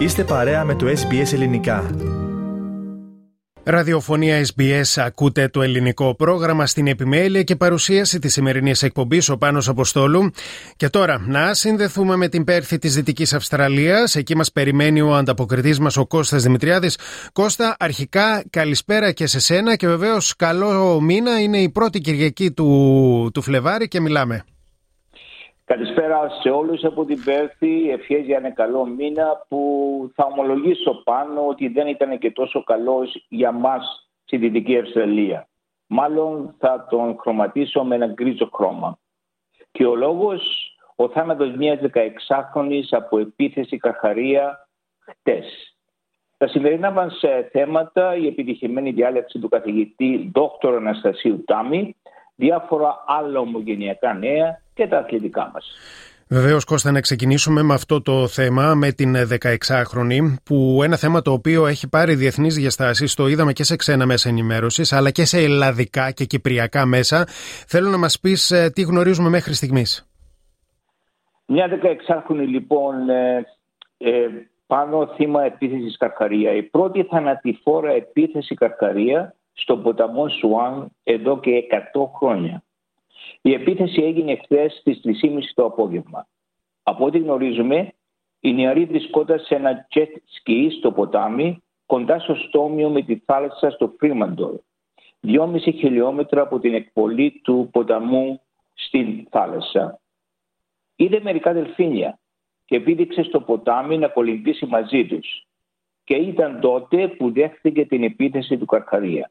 Είστε παρέα με το SBS Ελληνικά. Ραδιοφωνία SBS ακούτε το ελληνικό πρόγραμμα στην επιμέλεια και παρουσίαση της σημερινής εκπομπής ο Πάνος Αποστόλου. Και τώρα να συνδεθούμε με την Πέρθη της Δυτικής Αυστραλίας. Εκεί μας περιμένει ο ανταποκριτής μας ο Κώστας Δημητριάδης. Κώστα, αρχικά καλησπέρα και σε σένα και βεβαίως καλό μήνα. Είναι η πρώτη Κυριακή του, του Φλεβάρη και μιλάμε. Καλησπέρα σε όλους από την Πέρθη. Ευχές για ένα καλό μήνα που θα ομολογήσω πάνω ότι δεν ήταν και τόσο καλός για μας στη Δυτική Αυστραλία. Μάλλον θα τον χρωματίσω με ένα γκρίζο χρώμα. Και ο λόγος, ο θάνατος μιας 16χρονης από επίθεση καρχαρία χτες. Τα σημερινά μας ε, θέματα, η επιτυχημένη διάλεξη του καθηγητή Δ. Αναστασίου Τάμι, διάφορα άλλα ομογενειακά νέα και τα αθλητικά μας. Βεβαίως, Κώστα, να ξεκινήσουμε με αυτό το θέμα, με την 16χρονη, που ένα θέμα το οποίο έχει πάρει διεθνείς διαστάσεις, το είδαμε και σε ξένα μέσα ενημέρωσης, αλλά και σε ελλαδικά και κυπριακά μέσα. Θέλω να μας πεις ε, τι γνωρίζουμε μέχρι στιγμής. Μια 16χρονη, λοιπόν, ε, ε, πάνω θύμα επίθεσης Καρκαρία. Η πρώτη θανατηφόρα επίθεση Καρκαρία στο ποταμό Σουάν εδώ και 100 χρόνια. Η επίθεση έγινε χθες στις 3.30 το απόγευμα. Από ό,τι γνωρίζουμε, η νεαρή βρισκόταν σε ένα jet ski στο ποτάμι κοντά στο στόμιο με τη θάλασσα στο Φρήμαντορ, 2,5 χιλιόμετρα από την εκπολή του ποταμού στην θάλασσα. Είδε μερικά δελφίνια και επίδειξε στο ποτάμι να κολυμπήσει μαζί τους και ήταν τότε που δέχτηκε την επίθεση του Καρκαρία.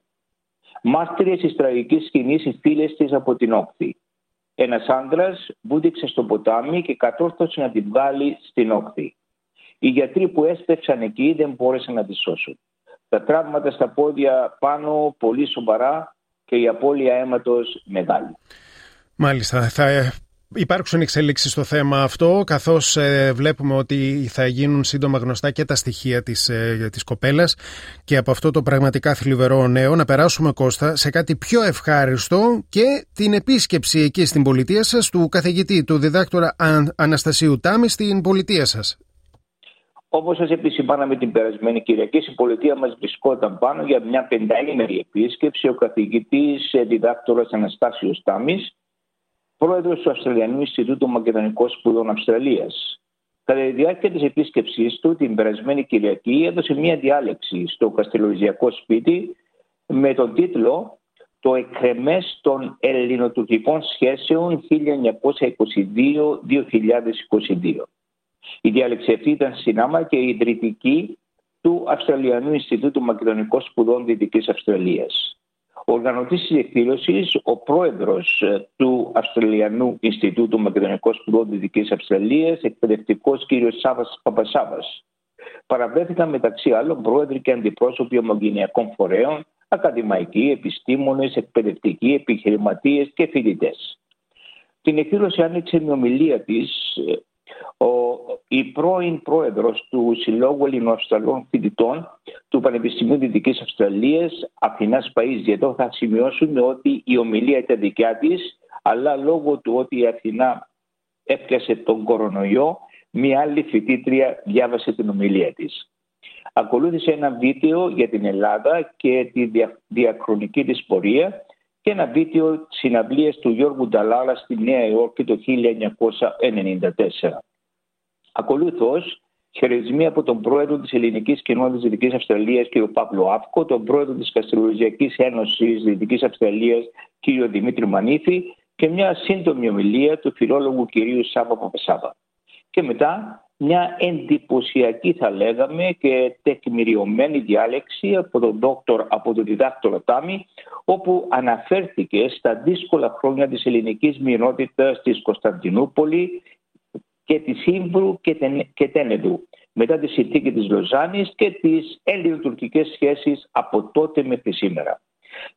Μάρτυρε τη τραγική σκηνή οι φίλες της από την όχθη. Ένας άντρας βούτυξε στο ποτάμι και κατόρθωσε να την βγάλει στην όχθη. Οι γιατροί που έστρεψαν εκεί δεν μπόρεσαν να τη σώσουν. Τα τραύματα στα πόδια πάνω πολύ σοβαρά και η απώλεια αίματος μεγάλη. Μάλιστα. Θα υπάρξουν εξέλιξεις στο θέμα αυτό καθώς ε, βλέπουμε ότι θα γίνουν σύντομα γνωστά και τα στοιχεία της, ε, της κοπέλας και από αυτό το πραγματικά θλιβερό νέο να περάσουμε Κώστα σε κάτι πιο ευχάριστο και την επίσκεψη εκεί στην πολιτεία σας του καθηγητή του διδάκτορα Αναστασίου Τάμι στην πολιτεία σας. Όπως σας επισημάναμε την περασμένη Κυριακή, στην πολιτεία μας βρισκόταν πάνω για μια πενταήμερη επίσκεψη ο καθηγητής ε, διδάκτορας Αναστάσιος Τάμις, πρόεδρος του Αυστραλιανού Ινστιτούτου Μακεδονικών Σπουδών Αυστραλίας. Κατά τη διάρκεια της επίσκεψής του την περασμένη Κυριακή έδωσε μια διάλεξη στο Καστελοριζιακό σπίτι με τον τίτλο «Το εκκρεμές των ελληνοτουρκικών σχέσεων 1922-2022». Η διάλεξη αυτή ήταν συνάμα και η ιδρυτική του Αυστραλιανού Ινστιτούτου Μακεδονικών Σπουδών Δυτικής Αυστραλίας. Ο οργανωτής της εκδήλωσης, ο πρόεδρος ε, του Αυστραλιανού Ινστιτούτου Μακεδονικών Σπουδών Δυτικής Αυστραλίας, εκπαιδευτικός κ. Σάβας Παπασάβας. Παραβρέθηκαν μεταξύ άλλων πρόεδροι και αντιπρόσωποι ομογενειακών φορέων, ακαδημαϊκοί, επιστήμονες, εκπαιδευτικοί, επιχειρηματίες και φοιτητές. Την εκδήλωση άνοιξε μια ομιλία της ε, ο, η πρώην πρόεδρος του Συλλόγου Ελληνοαυστραλών Φοιτητών του Πανεπιστημίου Δυτικής Αυστραλίας, Αθηνάς Παΐζη. Εδώ θα σημειώσουμε ότι η ομιλία ήταν δικιά της, αλλά λόγω του ότι η Αθηνά έπιασε τον κορονοϊό, μία άλλη φοιτήτρια διάβασε την ομιλία της. Ακολούθησε ένα βίντεο για την Ελλάδα και τη διαχρονική της πορεία και ένα βίντεο συναυλίας του Γιώργου Νταλάλα στη Νέα Υόρκη το 1994. Ακολούθως, χαιρετισμοί από τον πρόεδρο της Ελληνικής Κοινότητας Δυτικής Αυστραλίας, κ. Παύλο Αύκο, τον πρόεδρο της Καστρολογιακής Ένωσης Δυτικής Αυστραλίας, κ. Δημήτρη Μανίθη και μια σύντομη ομιλία του φιλόλογου κ. Σάβα Παπασάβα. Και μετά μια εντυπωσιακή θα λέγαμε και τεκμηριωμένη διάλεξη από τον δόκτωρ, από τον διδάκτορα Τάμι όπου αναφέρθηκε στα δύσκολα χρόνια της ελληνικής μειονότητας της Κωνσταντινούπολη και τη Σύμπρου και, και Τένεδου μετά τη συνθήκη της Λοζάνης και τις ελληνοτουρκικές σχέσεις από τότε μέχρι σήμερα.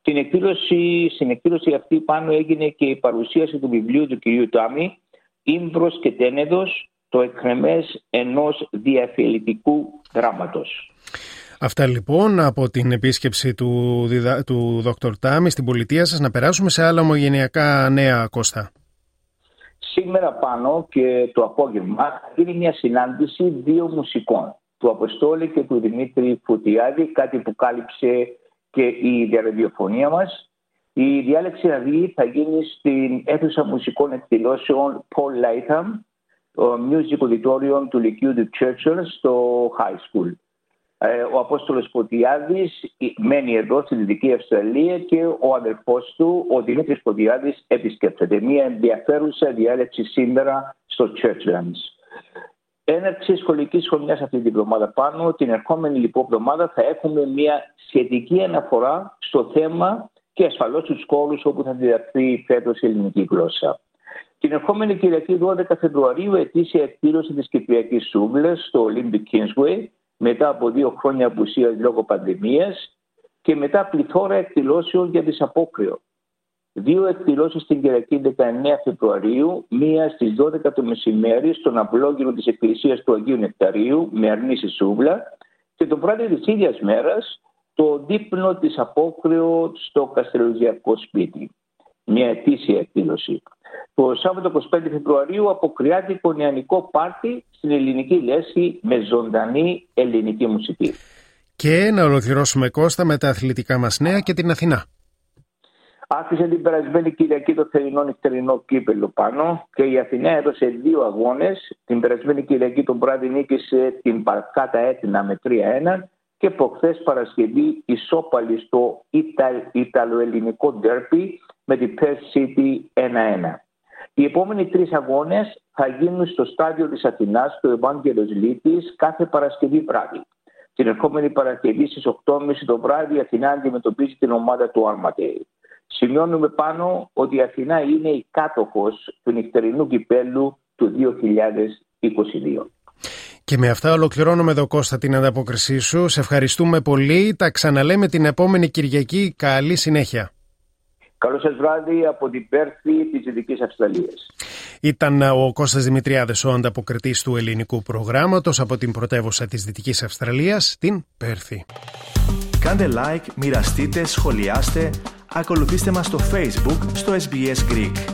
Την εκδήλωση, στην εκδήλωση αυτή πάνω έγινε και η παρουσίαση του βιβλίου του κυρίου Τάμι «Ήμπρος και Τένεδος, το εκκρεμές ενός διαφιλητικού δράματος». Αυτά λοιπόν από την επίσκεψη του, του Δ. Τάμι στην πολιτεία σας να περάσουμε σε άλλα ομογενειακά νέα Κώστα. Σήμερα πάνω και το απόγευμα γίνει μια συνάντηση δύο μουσικών. του Αποστόλη και του Δημήτρη Φουτιάδη, κάτι που κάλυψε και η διαραδιοφωνία μας. Η διάλεξη δηλαδή θα γίνει στην αίθουσα μουσικών εκδηλώσεων Paul Latham, το Music Auditorium του Λυκείου του Churchill στο High School. Ε, ο Απόστολος Ποτιάδης μένει εδώ στη Δυτική Αυστραλία και ο αδερφός του, ο Δημήτρης Ποτιάδης, επισκέπτεται. Μια ενδιαφέρουσα διάλεξη σήμερα στο Churchlands. Έναρξη σχολικής χρονιάς αυτή την εβδομάδα πάνω. Την ερχόμενη λοιπόν εβδομάδα θα έχουμε μια σχετική αναφορά στο θέμα και ασφαλώς στου κόλου όπου θα διδαχθεί φέτος η ελληνική γλώσσα. Την ερχόμενη Κυριακή 12 Φεβρουαρίου ετήσια εκδήλωση της Κυπριακής Σούβλα στο Olympic Kingsway μετά από δύο χρόνια απουσίας λόγω πανδημίας και μετά πληθώρα εκδηλώσεων για τι απόκριο. Δύο εκδηλώσεις την Κυριακή 19 Φεβρουαρίου, μία στις 12 το μεσημέρι στον απλόγυρο της Εκκλησίας του Αγίου Νεκταρίου με αρνήση σούβλα και το βράδυ της ίδιας μέρας το δείπνο της Απόκριο στο Καστελοζιακό σπίτι. Μια ετήσια εκδήλωση. Το Σάββατο 25 Φεβρουαρίου αποκριάται νεανικό πάρτι στην ελληνική λέσχη με ζωντανή ελληνική μουσική. Και να ολοκληρώσουμε Κώστα με τα αθλητικά μας νέα και την Αθηνά. Άφησε την περασμένη Κυριακή το θερινό νυχτερινό κύπελο πάνω και η Αθηνά έδωσε δύο αγώνες. Την περασμένη Κυριακή τον βράδυ νίκησε την Παρκάτα Έτινα με 3-1 και προχθές Παρασκευή ισόπαλη στο Ιταλοελληνικό ντέρπι με την Perth City 1-1. Οι επόμενοι τρεις αγώνες θα γίνουν στο στάδιο της Αθηνάς, στο Ευάγγελος Λίτης, κάθε Παρασκευή βράδυ. Την ερχόμενη Παρασκευή στις 8.30 το βράδυ η Αθηνά αντιμετωπίζει την ομάδα του Armadale. Σημειώνουμε πάνω ότι η Αθηνά είναι η κάτοχος του νυχτερινού κυπέλου του 2022. Και με αυτά ολοκληρώνουμε εδώ Κώστα την ανταπόκρισή σου. Σε ευχαριστούμε πολύ. Τα ξαναλέμε την επόμενη Κυριακή. Καλή συνέχεια. Καλό σας βράδυ από την Πέρθη της Δυτικής Αυστραλίας. Ήταν ο Κώστας Δημητριάδης ο ανταποκριτής του ελληνικού προγράμματος από την πρωτεύουσα της Δυτικής Αυστραλίας, την Πέρθη. Κάντε like, μοιραστείτε, σχολιάστε, ακολουθήστε μας στο Facebook, στο SBS Greek.